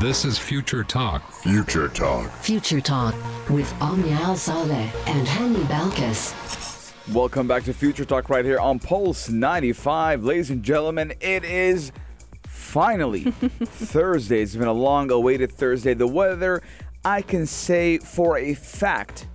This is Future Talk. Future Talk. Future Talk with Omnia Al Saleh and Hani Balkis. Welcome back to Future Talk right here on Pulse 95. Ladies and gentlemen, it is finally Thursday. It's been a long awaited Thursday. The weather, I can say for a fact,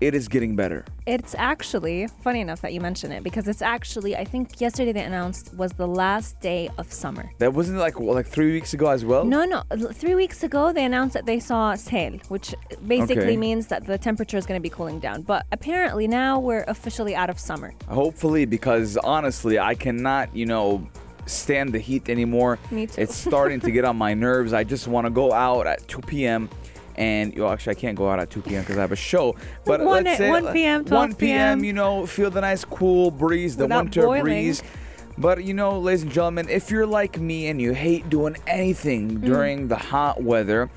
it is getting better. It's actually funny enough that you mention it because it's actually I think yesterday they announced was the last day of summer. That wasn't like what, like three weeks ago as well. No, no. Three weeks ago they announced that they saw Suhail, which basically Okay. means that the temperature is going to be cooling down. But apparently now we're officially out of summer. Hopefully, because honestly, I cannot, you know, stand the heat anymore. Me too. It's starting to get on my nerves. I just want to go out at 2 p.m. And you actually, I can't go out at 2 p.m. because I have a show. But One let's at- say 1 p.m., 1 12 p.m. You know, feel the nice cool breeze, the Without winter boiling. breeze. But you know, ladies and gentlemen, if you're like me and you hate doing anything Mm. during the hot weather,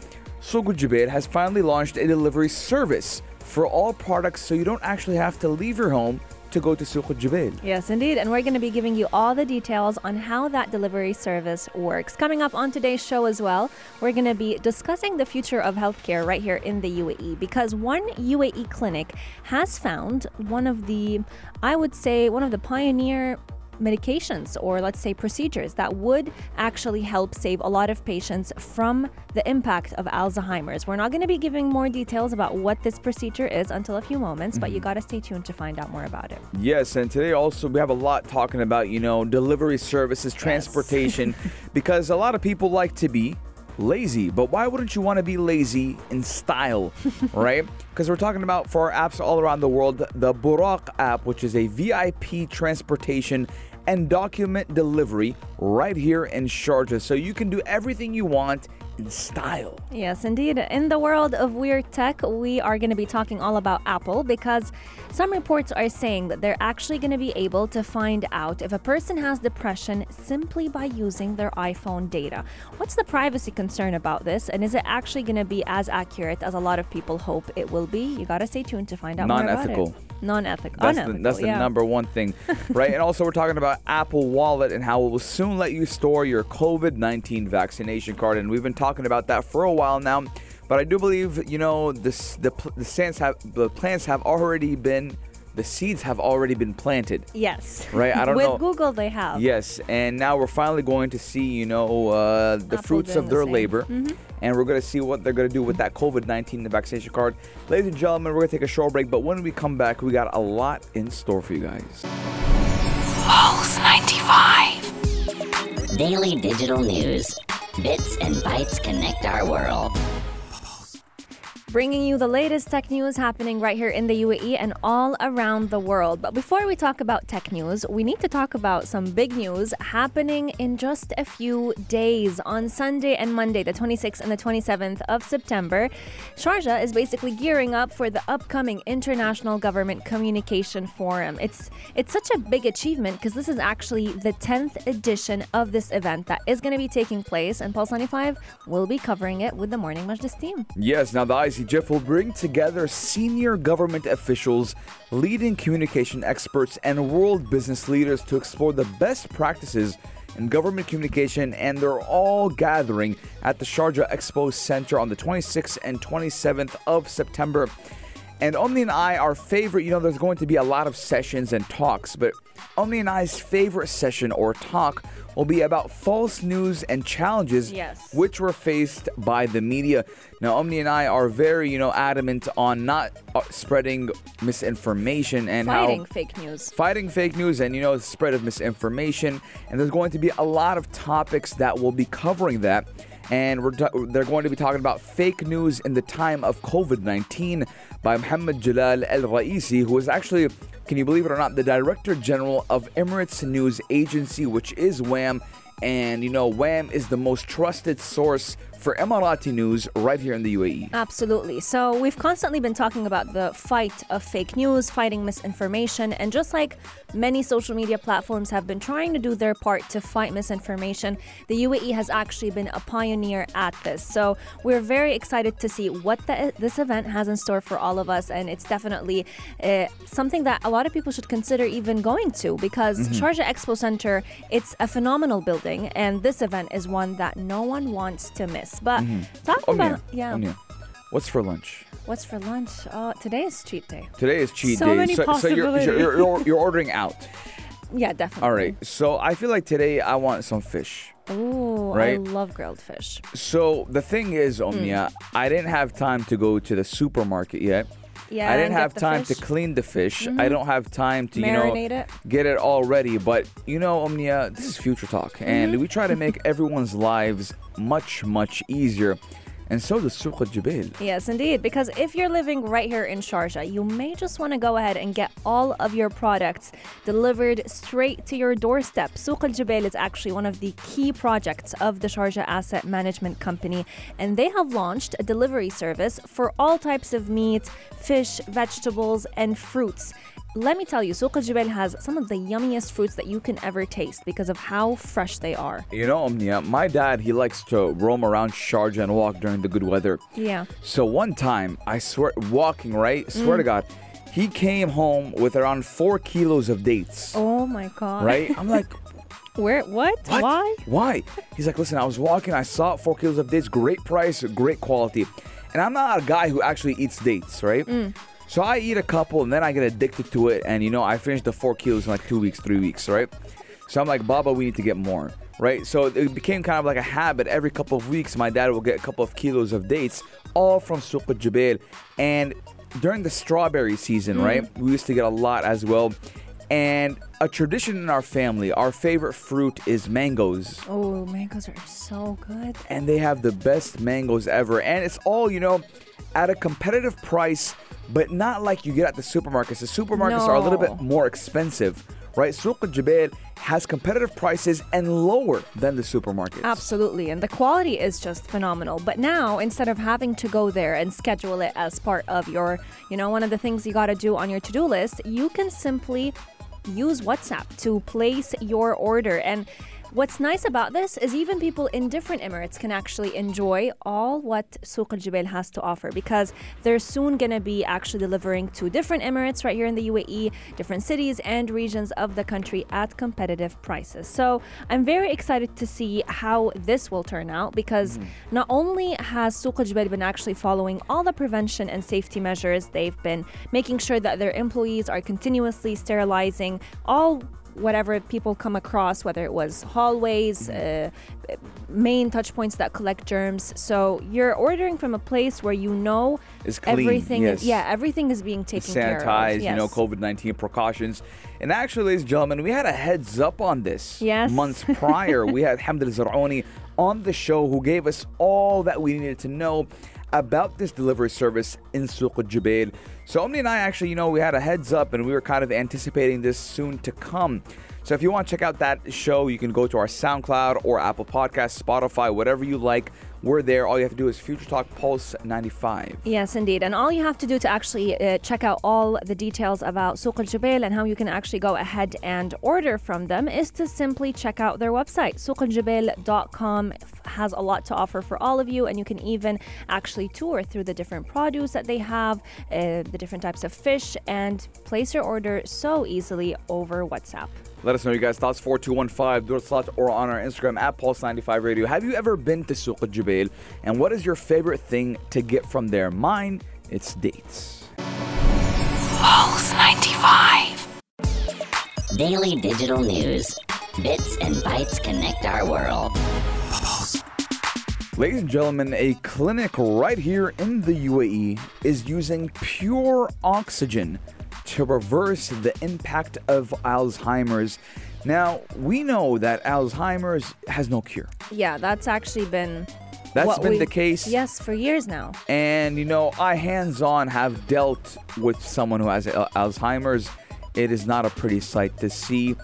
Jubail has finally launched a delivery service for all products, so you don't actually have to leave your home to go to Souq Jubail. Yes, indeed. And we're going to be giving you all the details on how that delivery service works. Coming up on today's show as well, we're going to be discussing the future of healthcare right here in the UAE because one UAE clinic has found one of the, I would say, one of the pioneer medications or let's say procedures that would actually help save a lot of patients from the impact of Alzheimer's. We're not going to be giving more details about what this procedure is until a few moments, but you mm-hmm. got to stay tuned to find out more about it. Yes, and today also we have a lot talking about, you know, delivery services, transportation, because a lot of people like to be lazy, but why wouldn't you want to be lazy in style, right? Because we're talking about for our apps all around the world, the Buraq app, which is a VIP transportation and document delivery right here in Sharjah. So you can do everything you want in style. Yes, indeed. In the world of weird tech, we are going to be talking all about Apple because some reports are saying that they're actually going to be able to find out if a person has depression simply by using their iPhone data. What's the privacy concern about this? And is it actually going to be as accurate as a lot of people hope it will be? You got to stay tuned to find out more Non-ethical. about it. Non-ethical. That's Unethical, the, that's the yeah. number one thing, right? and also, we're talking about Apple Wallet and how it will soon let you store your COVID 19 vaccination card. And we've been talking about that for a while now. But I do believe, you know, this, the, the, plants have, the plants have already been, the seeds have already been planted. Yes. Right, I don't With know. With Google, they have. Yes, and now we're finally going to see, you know, uh, the Apple fruits of their same. labor. Mhm. And we're going to see what they're going to do with that COVID 19 vaccination card. Ladies and gentlemen, we're going to take a short break, but when we come back, we got a lot in store for you guys. Pulse 95. Daily digital news. Bits and bytes connect our world. Bringing you the latest tech news happening right here in the UAE and all around the world. But before we talk about tech news, we need to talk about some big news happening in just a few days. On Sunday and Monday, the 26th and the 27th of September, Sharjah is basically gearing up for the upcoming International Government Communication Forum. It's it's such a big achievement because this is actually the 10th edition of this event that is going to be taking place, and Pulse 95 will be covering it with the Morning Majlis team. Yes, now the ICGF will bring together senior government officials, leading communication experts, and world business leaders to explore the best practices in government communication, and they're all gathering at the Sharjah Expo Center on the 26th and 27th of September. And Omni and I, our favorite, you know, there's going to be a lot of sessions and talks, but Omni and I's favorite session or talk will be about false news and challenges Yes. which were faced by the media. Now, Omni and I are very, you know, adamant on not uh, spreading misinformation and Fighting fake news. fighting fake news and you know the spread of misinformation and there's going to be a lot of topics that will be covering that and we're ta- they're going to be talking about fake news in the time of COVID-19 by Muhammad Jalal Al Raisi who is actually can you believe it or not the director general of Emirates News Agency which is WAM and you know WAM is the most trusted source for Emirati news right here in the UAE. Absolutely. So, we've constantly been talking about the fight of fake news, fighting misinformation, and just like many social media platforms have been trying to do their part to fight misinformation, the UAE has actually been a pioneer at this. So, we're very excited to see what the, this event has in store for all of us, and it's definitely uh, something that a lot of people should consider even going to because Sharjah Expo Center, it's a phenomenal building, and this event is one that no one wants to miss. Yes, but mm-hmm. talk Omnia, about yeah. What's for lunch? What's for lunch? Oh, today is cheat day. Today is cheat So day. many so, so you're, possibilities. you're, you're, you're ordering out. Yeah, definitely. All right. So I feel like today I want some fish. Ooh, I love grilled fish. So the thing is, Omnia, hmm. I didn't have time to go to the supermarket yet. Yeah, I didn't have time fish. to clean the fish. I mm-hmm. don't have time to, you know, it. get it all ready. But you know, Omnia, this is future talk, and mm-hmm. we try to make everyone's lives much, much easier. And so does Souq al Jubail. Yes, indeed. Because if you're living right here in Sharjah, you may just want to go ahead and get all of your products delivered straight to your doorstep. Souq al Jubail is actually one of the key projects of the Sharjah Asset Management Company, and they have launched a delivery service for all types of meat, fish, vegetables, and fruits. Let me tell you, Souq al Jubail has some of the yummiest fruits that you can ever taste because of how fresh they are. You know, Omnia, my dad, he likes to roam around Sharjah and walk during the good weather. Yeah. So one time, I swear, walking, right? Swear to God, he came home with around four kilos of dates, Oh my God. right? I'm like, Where? What? What? Why? Why? He's like, listen, I was walking, I saw four kilos of dates, great price, great quality. And I'm not a guy who actually eats dates, right? Mm. So I eat a couple and then I get addicted to it. And you know, I finished the four kilos in like two weeks, three weeks, right? So I'm like, Baba, we need to get more, right? So it became kind of like a habit. Every couple of weeks, my dad will get a couple of kilos of dates, all from Souq al Jubail. And during the strawberry season, Mm. right, we used to get a lot as well. And a tradition in our family, our favorite fruit is mangoes. Oh, mangoes are so good. And they have the best mangoes ever. And it's all, you know, at a competitive price, but not like you get at the supermarkets. The supermarkets are a little bit more expensive, right? Souq al has competitive prices and lower than the supermarkets. Absolutely. And the quality is just phenomenal. But now, instead of having to go there and schedule it as part of your, you know, one of the things you got to do on your to do list, you can simply use WhatsApp to place your order. And What's nice about this is even people in different Emirates can actually enjoy all what Souq al Jubail has to offer because they're soon going to be actually delivering to different Emirates right here in the UAE, different cities and regions of the country at competitive prices. So I'm very excited to see how this will turn out because mm. not only has Souq al Jubail been actually following all the prevention and safety measures, they've been making sure that their employees are continuously sterilizing all whatever people come across, whether it was hallways, uh, main touch points that collect germs. So you're ordering from a place where you know It's clean, everything. yes. Yeah, everything is being taken care of. sanitized, you know, COVID 19 precautions. And actually, ladies and gentlemen, we had a heads up on this Yes. months prior. we had Hamd al Zaroni on the show who gave us all that we needed to know about this delivery service in Souq al. So, Omni and I actually, you know, we had a heads up and we were kind of anticipating this soon to come. So, if you want to check out that show, you can go to our SoundCloud or Apple Podcast, Spotify, whatever you like. We're there. All you have to do is Future Talk Pulse 95. Yes, indeed. And all you have to do to actually uh, check out all the details about Souq al Jubail and how you can actually go ahead and order from them is to simply check out their website. souqaljubail.com has a lot to offer for all of you, and you can even actually tour through the different produce that they have, uh, the different types of fish, and place your order so easily over WhatsApp. Let us know your guys' thoughts 4215 Dur Slot or on our Instagram at Pulse95 Radio. Have you ever been to Souq al Jubail? And what is your favorite thing to get from there? Mine, it's dates. Pulse 95. Daily digital news. Bits and bytes connect our world. Ladies and gentlemen, a clinic right here in the UAE is using pure oxygen to reverse the impact of Alzheimer's. Now, we know that Alzheimer's has no cure. Yeah, that's actually been. That's what been we- the case. Yes, for years now. And you know, I hands on have dealt with someone who has Alzheimer's. It is not a pretty sight to see.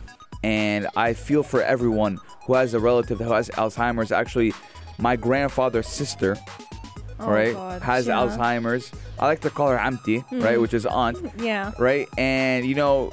And I feel for everyone who has a relative who has Alzheimer's. Actually, my grandfather's sister, Oh, right, God, has yeah. Alzheimer's. I like to call her Amti, right, mm-hmm. which is aunt, Yeah. right? And you know,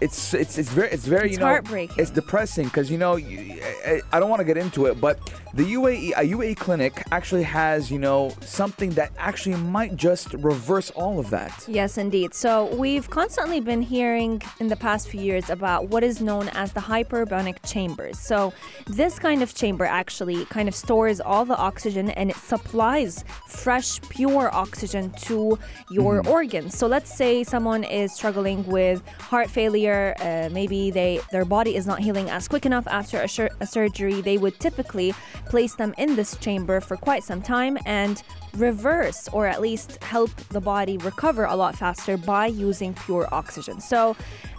it's it's it's very it's very It's you know heartbreaking. it's depressing because you know you, I, I don't want to get into it, but the UAE a UAE clinic actually has you know something that actually might just reverse all of that. Yes, indeed. So we've constantly been hearing in the past few years about what is known as the hyperbaric chambers. So this kind of chamber actually kind of stores all the oxygen and it supplies fresh, pure oxygen to your mm-hmm. organs. So let's say someone is struggling with heart failure, uh, maybe they their body is not healing as quick enough after a, sur- a surgery. They would typically place them in this chamber for quite some time and reverse or at least help the body recover a lot faster by using pure oxygen. So,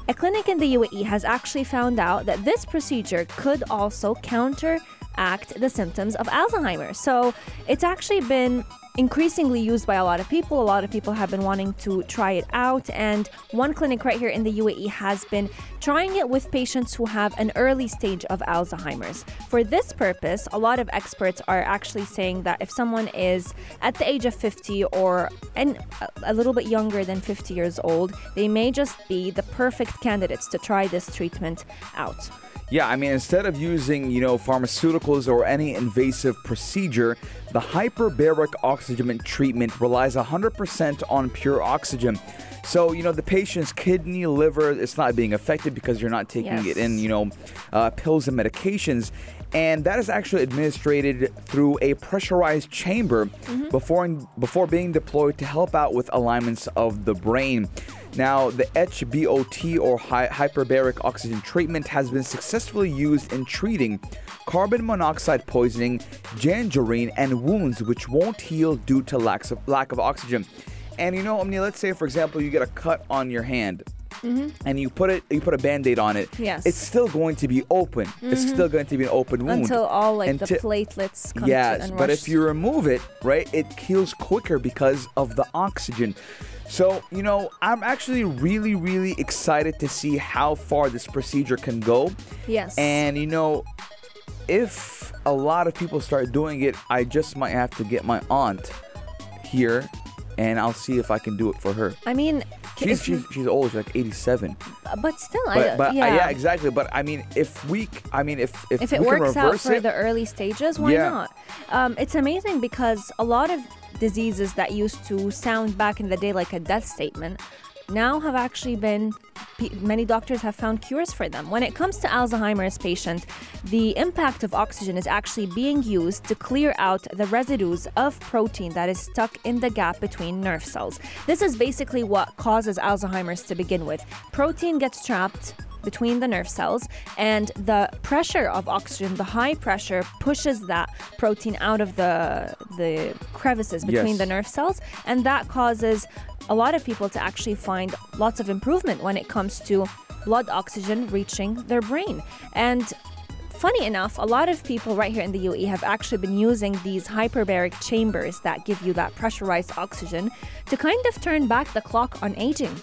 a clinic in the UAE has actually found out that this procedure could also counteract the symptoms of Alzheimer's. So, it's actually been increasingly used by a lot of people. A lot of people have been wanting to try it out. And one clinic right here in the UAE has been trying it with patients who have an early stage of Alzheimer's. For this purpose, a lot of experts are actually saying that if someone is at the age of 50 or and a little bit younger than 50 years old, they may just be the perfect candidates to try this treatment out. Yeah, I mean, instead of using, you know, pharmaceuticals or any invasive procedure, the hyperbaric oxygen treatment relies 100% on pure oxygen. So, you know, the patient's kidney, liver, it's not being affected because you're not taking Yes. it in, you know, uh, pills and medications. And that is actually administered through a pressurized chamber mm-hmm. before before being deployed to help out with alignments of the brain. Now, the HBOT or hy- hyperbaric oxygen treatment has been successfully used in treating carbon monoxide poisoning, gangrene, and wounds which won't heal due to lack of, lack of oxygen. And you know, I mean, let's say for example, you get a cut on your hand. And you put it, you put a band-aid on it. Mm-hmm. Yes. Mm-hmm. It's still going to be open. It's still going to be an open wound Until all like the platelets come Yes, but if you remove it, right, it heals quicker because of the oxygen. So, you know, I'm actually really, really excited to see how far this procedure can go. Yes. And, you know, if a lot of people start doing it, I just might have to get my aunt here and I'll see if I can do it for her. I mean, She's, she's, she's old, she's like 87. but still, But, I, but uh, yeah. yeah. exactly. But I mean, if we, I mean, if if, if it works out for it, the early stages, why Yeah. not? Um, it's amazing because a lot of diseases that used to sound back in the day like a death statement now have actually been many doctors have found cures for them. When it comes to Alzheimer's patient, the impact of oxygen is actually being used to clear out the residues of protein that is stuck in the gap between nerve cells. This is basically what causes Alzheimer's to begin with. Protein gets trapped between the nerve cells and the pressure of oxygen the high pressure pushes that protein out of the the crevices between Yes. the nerve cells and that causes a lot of people to actually find lots of improvement when it comes to blood oxygen reaching their brain and Funny enough, a lot of people right here in the UAE have actually been using these hyperbaric chambers that give you that pressurized oxygen to kind of turn back the clock on aging.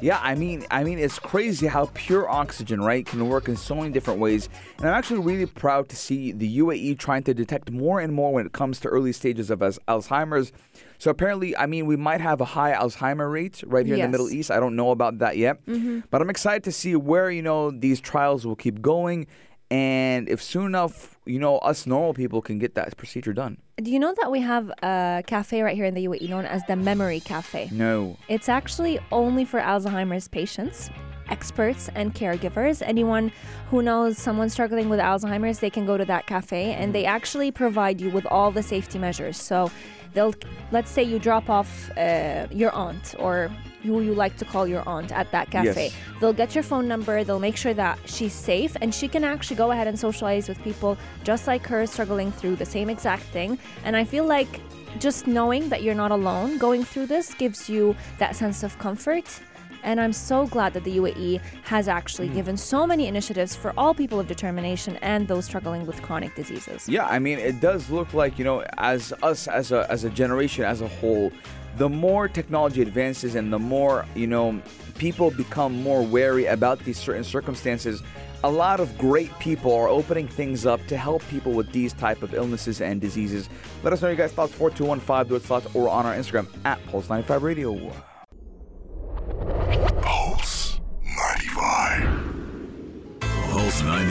Yeah, I mean, I mean, it's crazy how pure oxygen, right, can work in so many different ways. And I'm actually really proud to see the UAE trying to detect more and more when it comes to early stages of Alzheimer's. So apparently, I mean, we might have a high Alzheimer rate right here in the Middle East. I don't know about that yet, mm-hmm. but I'm excited to see where you know these trials will keep going, and if soon enough, you know, us normal people can get that procedure done. Do you know that we have a cafe right here in the UAE known as the Memory Cafe? No. It's actually only for Alzheimer's patients, experts, and caregivers. Anyone who knows someone struggling with Alzheimer's, they can go to that cafe and they mm-hmm. actually provide you with all the safety measures. So they'll, let's say you drop off uh, your aunt or who you like to call your aunt at that cafe. Yes. They'll get your phone number, they'll make sure that she's safe, and she can actually go ahead and socialize with people just like her struggling through the same exact thing. And I feel like just knowing that you're not alone going through this gives you that sense of comfort. And I'm so glad that the UAE has actually hmm. given so many initiatives for all people of determination and those struggling with chronic diseases. Yeah, I mean, it does look like you know, as us as a as a generation as a whole, the more technology advances and the more you know people become more wary about these certain circumstances. A lot of great people are opening things up to help people with these type of illnesses and diseases. Let us know your guys' thoughts 4215 do it slots or on our Instagram at Pulse95 Radio.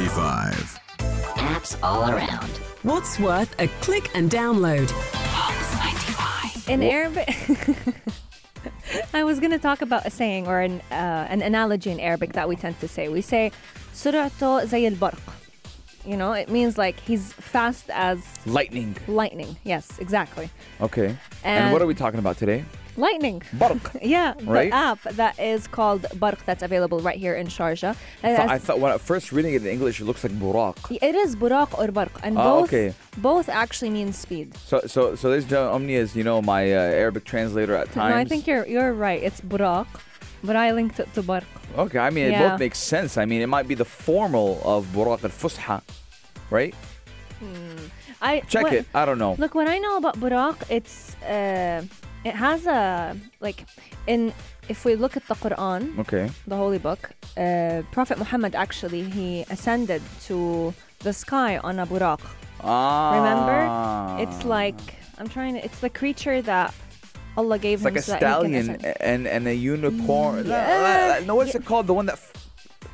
95. Apps all around. What's worth a click and download? 95. In Arabic. I was going to talk about a saying or an, uh, an analogy in Arabic that we tend to say. We say, Surato zay al You know, it means like he's fast as lightning. Lightning, yes, exactly. Okay. And, and what are we talking about today? Lightning. Barq. Yeah, Right? the app that is called Barq that's available right here in Sharjah. I thought when I first reading it in English, it looks like buraq. it is Buraq or Barq, and Ah, both okay. both actually mean speed. So, so, so this John Omni is, you know, my uh, Arabic translator at times. No, I think you're you're right. It's Buraq, but I linked it to Barq. Okay, I mean, it Yeah. both makes sense. I mean, it might be the formal of buraq al fusha, right? I Check what- it. I don't know. Look, what I know about Buraq, it's uh, it has a like in if we look at the Quran, Okay. the holy book, uh, Prophet Muhammad actually he ascended to the sky on a Buraq. Ah. Remember? It's like I'm trying to. It's the creature that Allah gave It's like him a so that stallion and and a unicorn. Yeah. no, what's it called? The one that.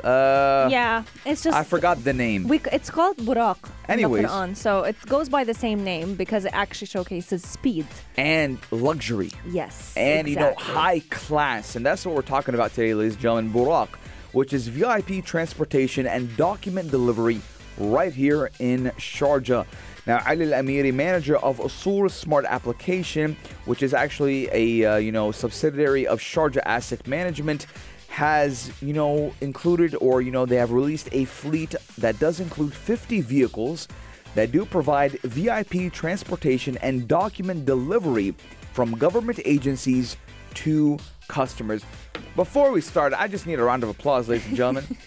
Uh, yeah, it's just I forgot the name. We, it's called Buraq in Anyways. Quran, so it goes by the same name because it actually showcases speed. and luxury. Yes, and you know high class and that's what we're talking about today ladies and gentlemen buraq which is vip transportation and document delivery right here in sharjah now ali al-amiri manager of usul smart application which is actually a uh, you know subsidiary of sharjah asset management has you know included or you know they have released a fleet that does include 50 vehicles that do provide VIP transportation and document delivery from government agencies to customers. Before we start, I just need a round of applause, ladies and gentlemen.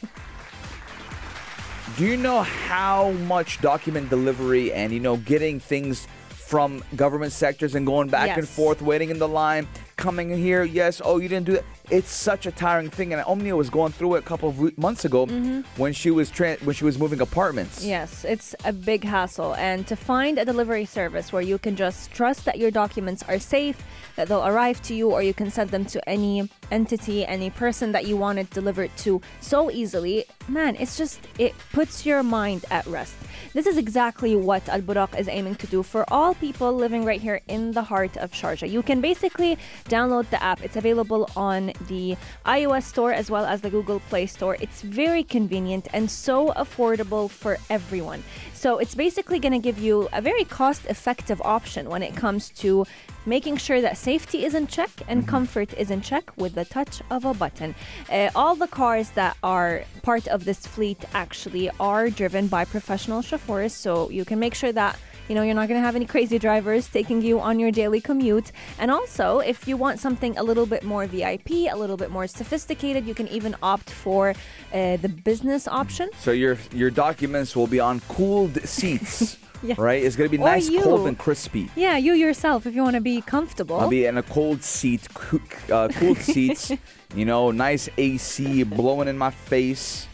do you know how much document delivery and you know getting things from government sectors and going back and forth, waiting in the line, coming in here, yes, oh you didn't do that. It's such a tiring thing, and Omnia was going through it a couple of months ago mm-hmm. when she was tra- when she was moving apartments. Yes, it's a big hassle. And to find a delivery service where you can just trust that your documents are safe, that they'll arrive to you, or you can send them to any entity, any person that you want it delivered to so easily, man, it's just, it puts your mind at rest. This is exactly what Al Buraq is aiming to do for all people living right here in the heart of Sharjah. You can basically download the app. It's available on the iOS store as well as the Google Play Store. It's very convenient and so affordable for everyone. So it's basically going to give you a very cost effective option when it comes to making sure that safety is in check and comfort is in check with the touch of a button. Uh, all the cars that are part of this fleet actually are driven by professional chauffeurs, so you can make sure that you know, you're not going to have any crazy drivers taking you on your daily commute. And also, if you want something a little bit more VIP, a little bit more sophisticated, you can even opt for uh, the business option. So your your documents will be on cooled seats, Yes. right? It's gonna be Or nice, cold, and crispy. Yeah, you yourself, if you want to be comfortable. I'll be in a cold seat, coo- uh, cooled seats. You know, nice AC blowing in my face.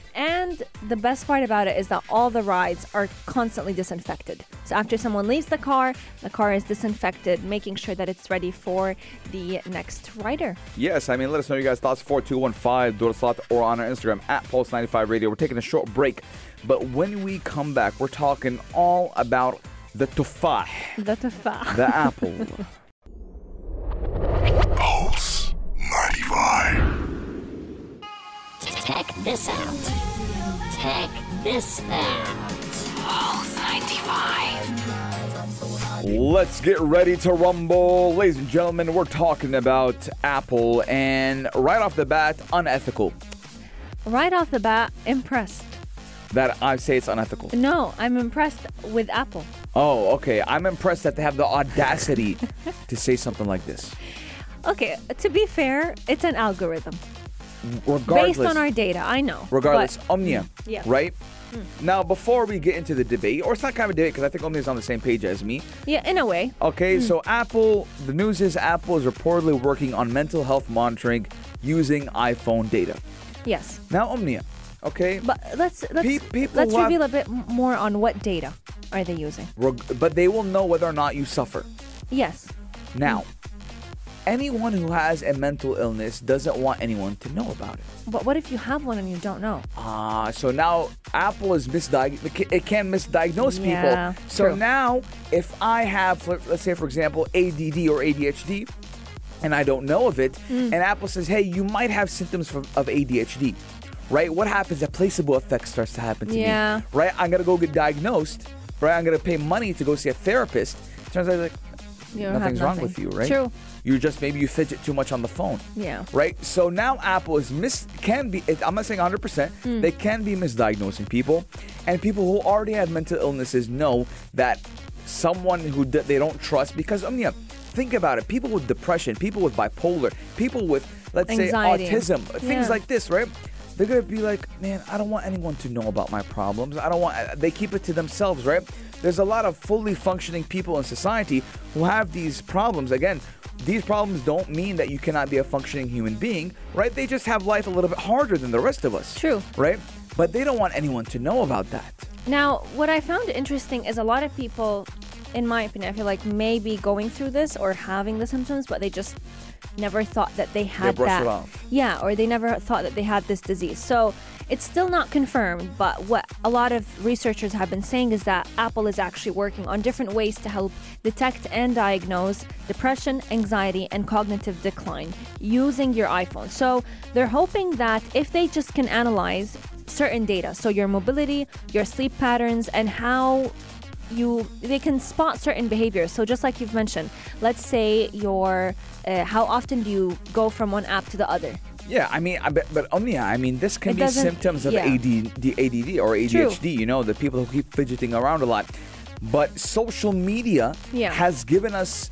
And the best part about it is that all the rides are constantly disinfected. So after someone leaves the car, the car is disinfected, making sure that it's ready for the next rider. Yes, I mean, let us know your guys' thoughts. 4215 Duraslat or on our Instagram at Pulse95 Radio. We're taking a short break, but when we come back, we're talking all about the tufah, The tufa. the apple. Pulse 95. Check this out. Check this out. Pulse 95. Let's get ready to rumble. Ladies and gentlemen, we're talking about Apple and right off the bat, unethical. Right off the bat, impressed. That I say it's unethical. No, I'm impressed with Apple. Oh, okay. I'm impressed that they have the audacity to say something like this. Okay, to be fair, it's an algorithm Regardless, based on our data. I know. regardless, but- Omnia, mm, yeah. right? Mm. Now, before we get into the debate, or it's not kind of a debate because I think Omnia's on the same page as me. yeah, in a way. Okay, mm. so Apple, the news is Apple is reportedly working on mental health monitoring using iPhone data. Yes. Now, Omnia, okay, But let's let's Pe- let's who have- reveal a bit more on what data are they using. reg- but they will know whether or not you suffer. Yes. Now, anyone who has a mental illness doesn't want anyone to know about it. But what if you have one and you don't know? Ah, so now Apple is misdiagnosed. It can misdiagnose Yeah, people. So true. now, if I have, let's say, for example, ADD or ADHD, and I don't know of it, Hmm. and Apple says, "Hey, you might have symptoms from, of ADHD," right? What happens? A placebo effect starts to happen to Yeah. me, right? I'm gonna go get diagnosed, right? I'm gonna pay money to go see a therapist. Turns out, like, nothing's wrong with you, right? True. You just maybe you fidget too much on the phone Yeah. right? So now Apple is mis can be. it- I'm not saying 100. percent Hmm. They can be misdiagnosing people, and people who already have mental illnesses know that someone who d- they don't trust because um, yeah, think about it. People with depression, people with bipolar, people with let's Anxiety. say autism, things Yeah. like this, right? They're gonna be like, man, I don't want anyone to know about my problems. I don't want. They keep it to themselves, right? There's a lot of fully functioning people in society who have these problems. Again, these problems don't mean that you cannot be a functioning human being, right? They just have life a little bit harder than the rest of us. True. Right? But they don't want anyone to know about that. Now, what I found interesting is a lot of people, in my opinion, I feel like maybe going through this or having the symptoms, but they just never thought that they had brush that. it off. Yeah, or they never thought that they had this disease. So it's still not confirmed, but what a lot of researchers have been saying is that Apple is actually working on different ways to help detect and diagnose depression, anxiety, and cognitive decline using your iPhone. So they're hoping that if they just can analyze certain data, so your mobility, your sleep patterns, and how you they can spot certain behaviors so just like you've mentioned let's say your uh, how often do you go from one app to the other Yeah, I mean, I but um, yeah, I mean, this can It be symptoms of yeah. ADD, ADD or ADHD. You know, the people who keep fidgeting around a lot. But social media Yeah. has given us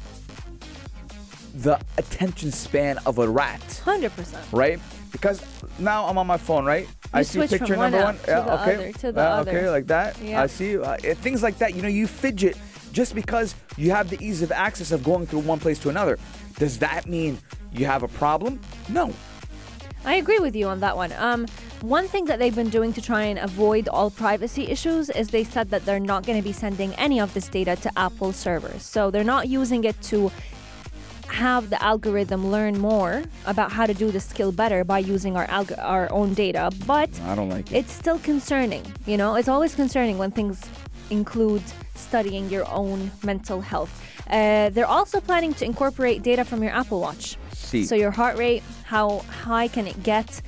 the attention span of a rat, 100% right? Because now I'm on my phone, right? I see picture one number one. to yeah, the okay. other, the other. Okay, like that. Yeah. I see. Uh, things like that. You know, you fidget just because you have the ease of access of going through one place to another. Does that mean you have a problem? No. I agree with you on that one. Um, one thing that they've been doing to try and avoid all privacy issues is they said that they're not going to be sending any of this data to Apple servers. So they're not using it to have the algorithm learn more about how to do the skill better by using our alg- our own data. But I don't like it. it's still concerning. You know, it's always concerning when things include studying your own mental health. Uh, they're also planning to incorporate data from your Apple Watch. So your heart rate, how high can it get?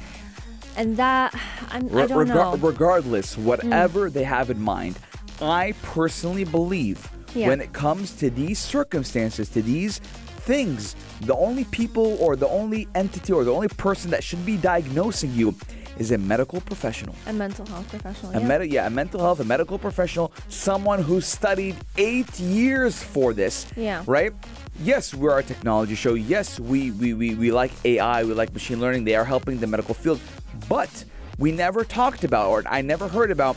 And that, I'm, I don't regar- know. Mm. Regardless, whatever they have in mind, I personally believe Yeah. when it comes to these circumstances, to these things, the only people or the only entity or the only person that should be diagnosing you is a medical professional. a mental health professional. A yeah. med- yeah, a mental health, a medical professional, someone who studied eight years for this. Yeah. Right? Yes, we're a technology show. Yes, we, we, we, we like AI, we like machine learning. They are helping the medical field. But we never talked about, or I never heard about,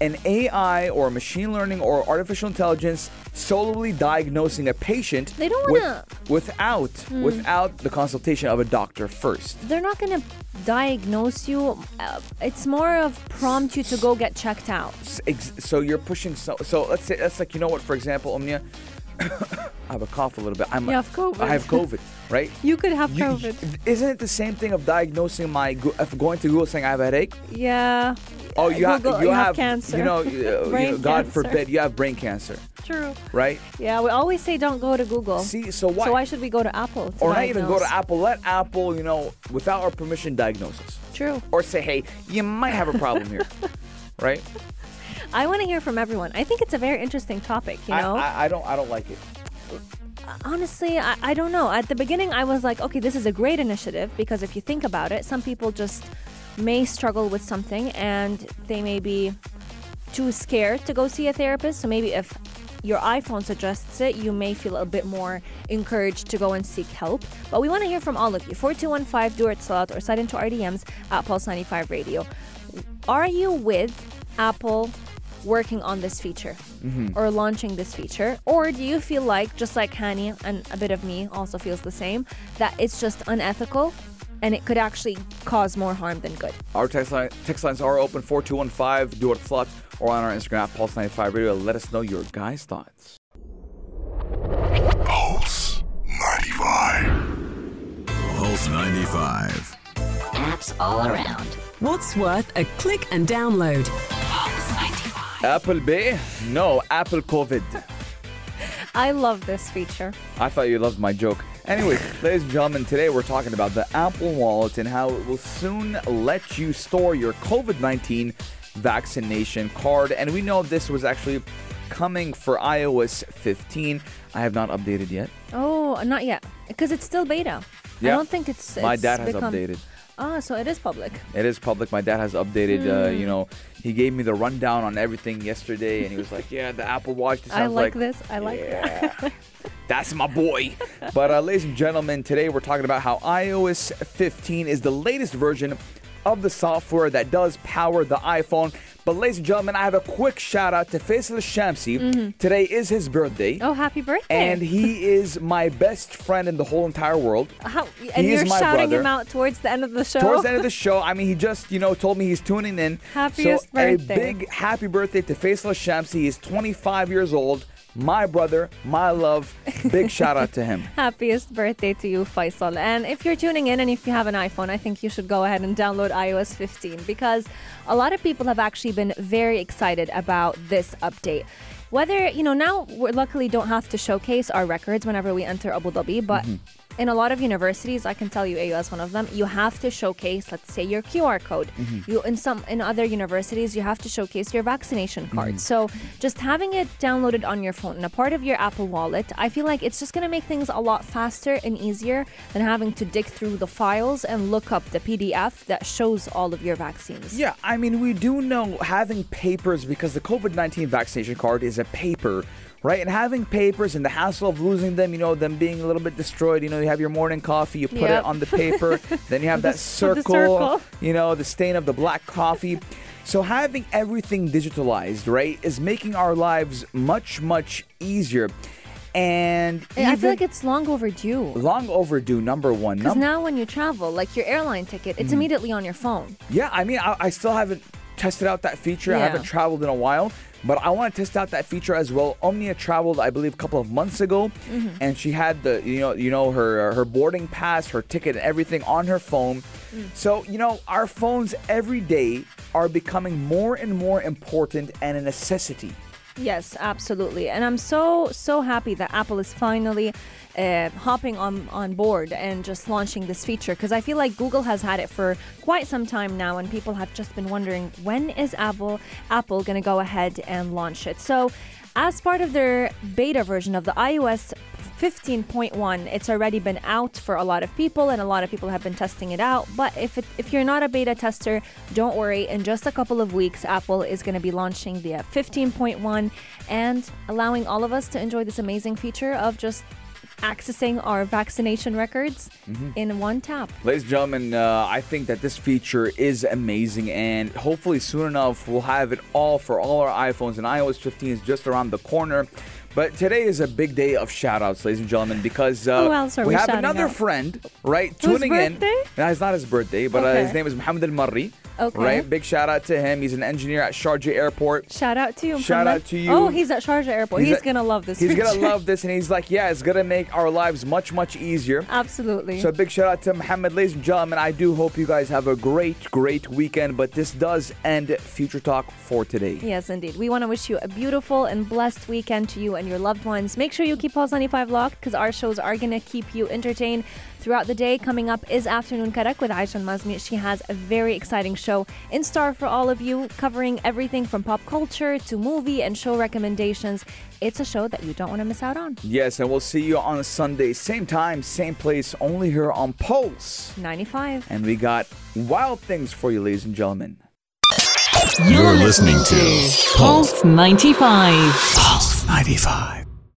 an AI or machine learning or artificial intelligence solely diagnosing a patient They don't wanna- Hmm. without without the consultation of a doctor first. They're not going to diagnose you. Uh, it's more of prompt you to go get checked out. So you're pushing so so let's say that's like you know what for example Omnia I have a cough a little bit I'm You have COVID. I have COVID right You could have You- COVID. isn't it the same thing of diagnosing my going to Google saying I have a headache yeah. oh you have you, you have have cancer. you know uh, you know, God cancer. forbid you have brain cancer True. right Yeah, we always say don't go to Google. see so why So why should we go to Apple? To or not even go to? Apple let Apple you know without our permission diagnose us True. or say hey you might have a problem here right I want to hear from everyone. I think it's a very interesting topic, you I, know? I, I don't I don't like it Honestly, I, I don't know. At the beginning, I was like, okay, this is a great initiative because if you think about it, some people just may struggle with something and they may be too scared to go see a therapist. So maybe if your iPhone suggests it, you may feel a bit more encouraged to go and seek help. But we want to hear from all of you. 4215 do it slot or sign into RDMs at Pulse 95 Radio. Are you with Apple working on this feature mm-hmm. or launching this feature? Or do you feel like, just like Hani and a bit of me also feels the same, that it's just unethical and it could actually cause more harm than good? Our text, line, text lines are open 4215 do it slot or on our Instagram at Pulse 95 Radio. Let us know your guys' thoughts. Pulse 95. Pulse 95. Apps all around. What's worth a click and download? Pulse 95. Apple Pay? No, Apple COVID. I love this feature. I thought you loved my joke. Anyways, ladies and gentlemen, today we're talking about the Apple Wallet and how it will soon let you store your COVID 19 vaccination card. And we know this was actually coming for iOS 15. I have not updated yet. Oh, not yet, because it's still beta. Yeah. I don't think it's. My it's dad has become- updated. Ah, so it is public. It is public. My dad has updated. Uh, Hmm. you know, he gave me the rundown on everything yesterday, and he was like, "Yeah, the Apple Watch." This I sounds like, this. I like Yeah, that's my boy. But uh, ladies and gentlemen, today we're talking about how iOS 15 is the latest version of the software that does power the iPhone. But ladies and gentlemen, I have a quick shout out to Faisal Shamsi. Today is his birthday. Mm-hmm. Oh, happy birthday! And he is my best friend in the whole entire world. How, and he you're shouting brother. him out towards the end of the show. Towards the end of the show, I mean, he just, you know, told me he's tuning in. Happiest so birthday. a big happy birthday to Faisal Shamsi. He's 25 years old. My brother, my love. Big shout out to him. Happiest birthday to you, Faisal. And if you're tuning in and if you have an iPhone, I think you should go ahead and download iOS 15 because a lot of people have actually been very excited about this update. Whether, you know, now we luckily don't have to showcase our records whenever we enter Abu Dhabi, but mm-hmm. In a lot of universities, I can tell you AU is one of them, you have to showcase, let's say, your QR code. Mm-hmm. You in some in other universities, you have to showcase your vaccination card. Mm-hmm. So just having it downloaded on your phone and a part of your Apple Wallet, I feel like it's just gonna make things a lot faster and easier than having to dig through the files and look up the PDF that shows all of your vaccines. Yeah, I mean, we do know having papers because the COVID 19 vaccination card is a paper, right? And having papers and the hassle of losing them, you know, them being a little bit destroyed, you know, you have your morning coffee, you put Yep. it on the paper, then you have that the circle, circle. you know, the stain of the black coffee. So having everything digitalized, right, is making our lives much, much easier. And And I feel like it's long overdue. long overdue, number one. Because Num- now when you travel, like your airline ticket, Mm. it's immediately on your phone. Yeah, I mean, I, I still haven't tested out that feature. I haven't traveled in a while, but I want to test out that feature as well. Omnia traveled, I believe, a couple of months ago, Mm-hmm. and she had the you know you know her her boarding pass, her ticket, and everything on her phone. Mm. So you know, our phones every day are becoming more and more important and a necessity. Yes, absolutely. And I'm so so happy that Apple is finally uh, hopping on on board and just launching this feature because I feel like Google has had it for quite some time now, and people have just been wondering when is Apple Apple going to go ahead and launch it. So, as part of their beta version of the iOS 15.1 it's already been out for a lot of people and a lot of people have been testing it out but if it, if you're not a beta tester don't worry in just a couple of weeks apple is going to be launching the 15.1 and allowing all of us to enjoy this amazing feature of just accessing our vaccination records in one tap Ladies and gentlemen, uh, I think that this feature is amazing, and hopefully soon enough we'll have it all for all our iPhones. And iOS 15 is just around the corner. But today is a big day of shout outs, ladies and gentlemen, because uh, Who else are we we have another out? friend, right, tuning in. birthday? No, it's not his birthday, but uh, his name is Mohammed Al Marri. Okay. Right? Big shout out to him. He's an engineer at Sharjah Airport. shout out to you Shout out to you. oh he's at sharjah airport he's, at- gonna love this He's gonna love this, and he's like, yeah, it's gonna make our lives much, much easier. absolutely So big shout out to Mohammed, ladies and gentlemen. I do hope you guys have a great, great weekend. But this does end Future Talk for today. Yes, indeed. We want to wish you a beautiful and blessed weekend to you and your loved ones. Make sure you keep Pulse 95 locked because our shows are going to keep you entertained throughout the day. Coming up is Afternoon Karak with Aisha Mazmi. She has a very exciting show in store for all of you, covering everything from pop culture to movie and show recommendations. It's a show that you don't want to miss out on. Yes, and we'll see you on Sunday, same time, same place, only here on Pulse. 95. And we got wild things for you, ladies and gentlemen. You're listening to Pulse 95. Pulse 95.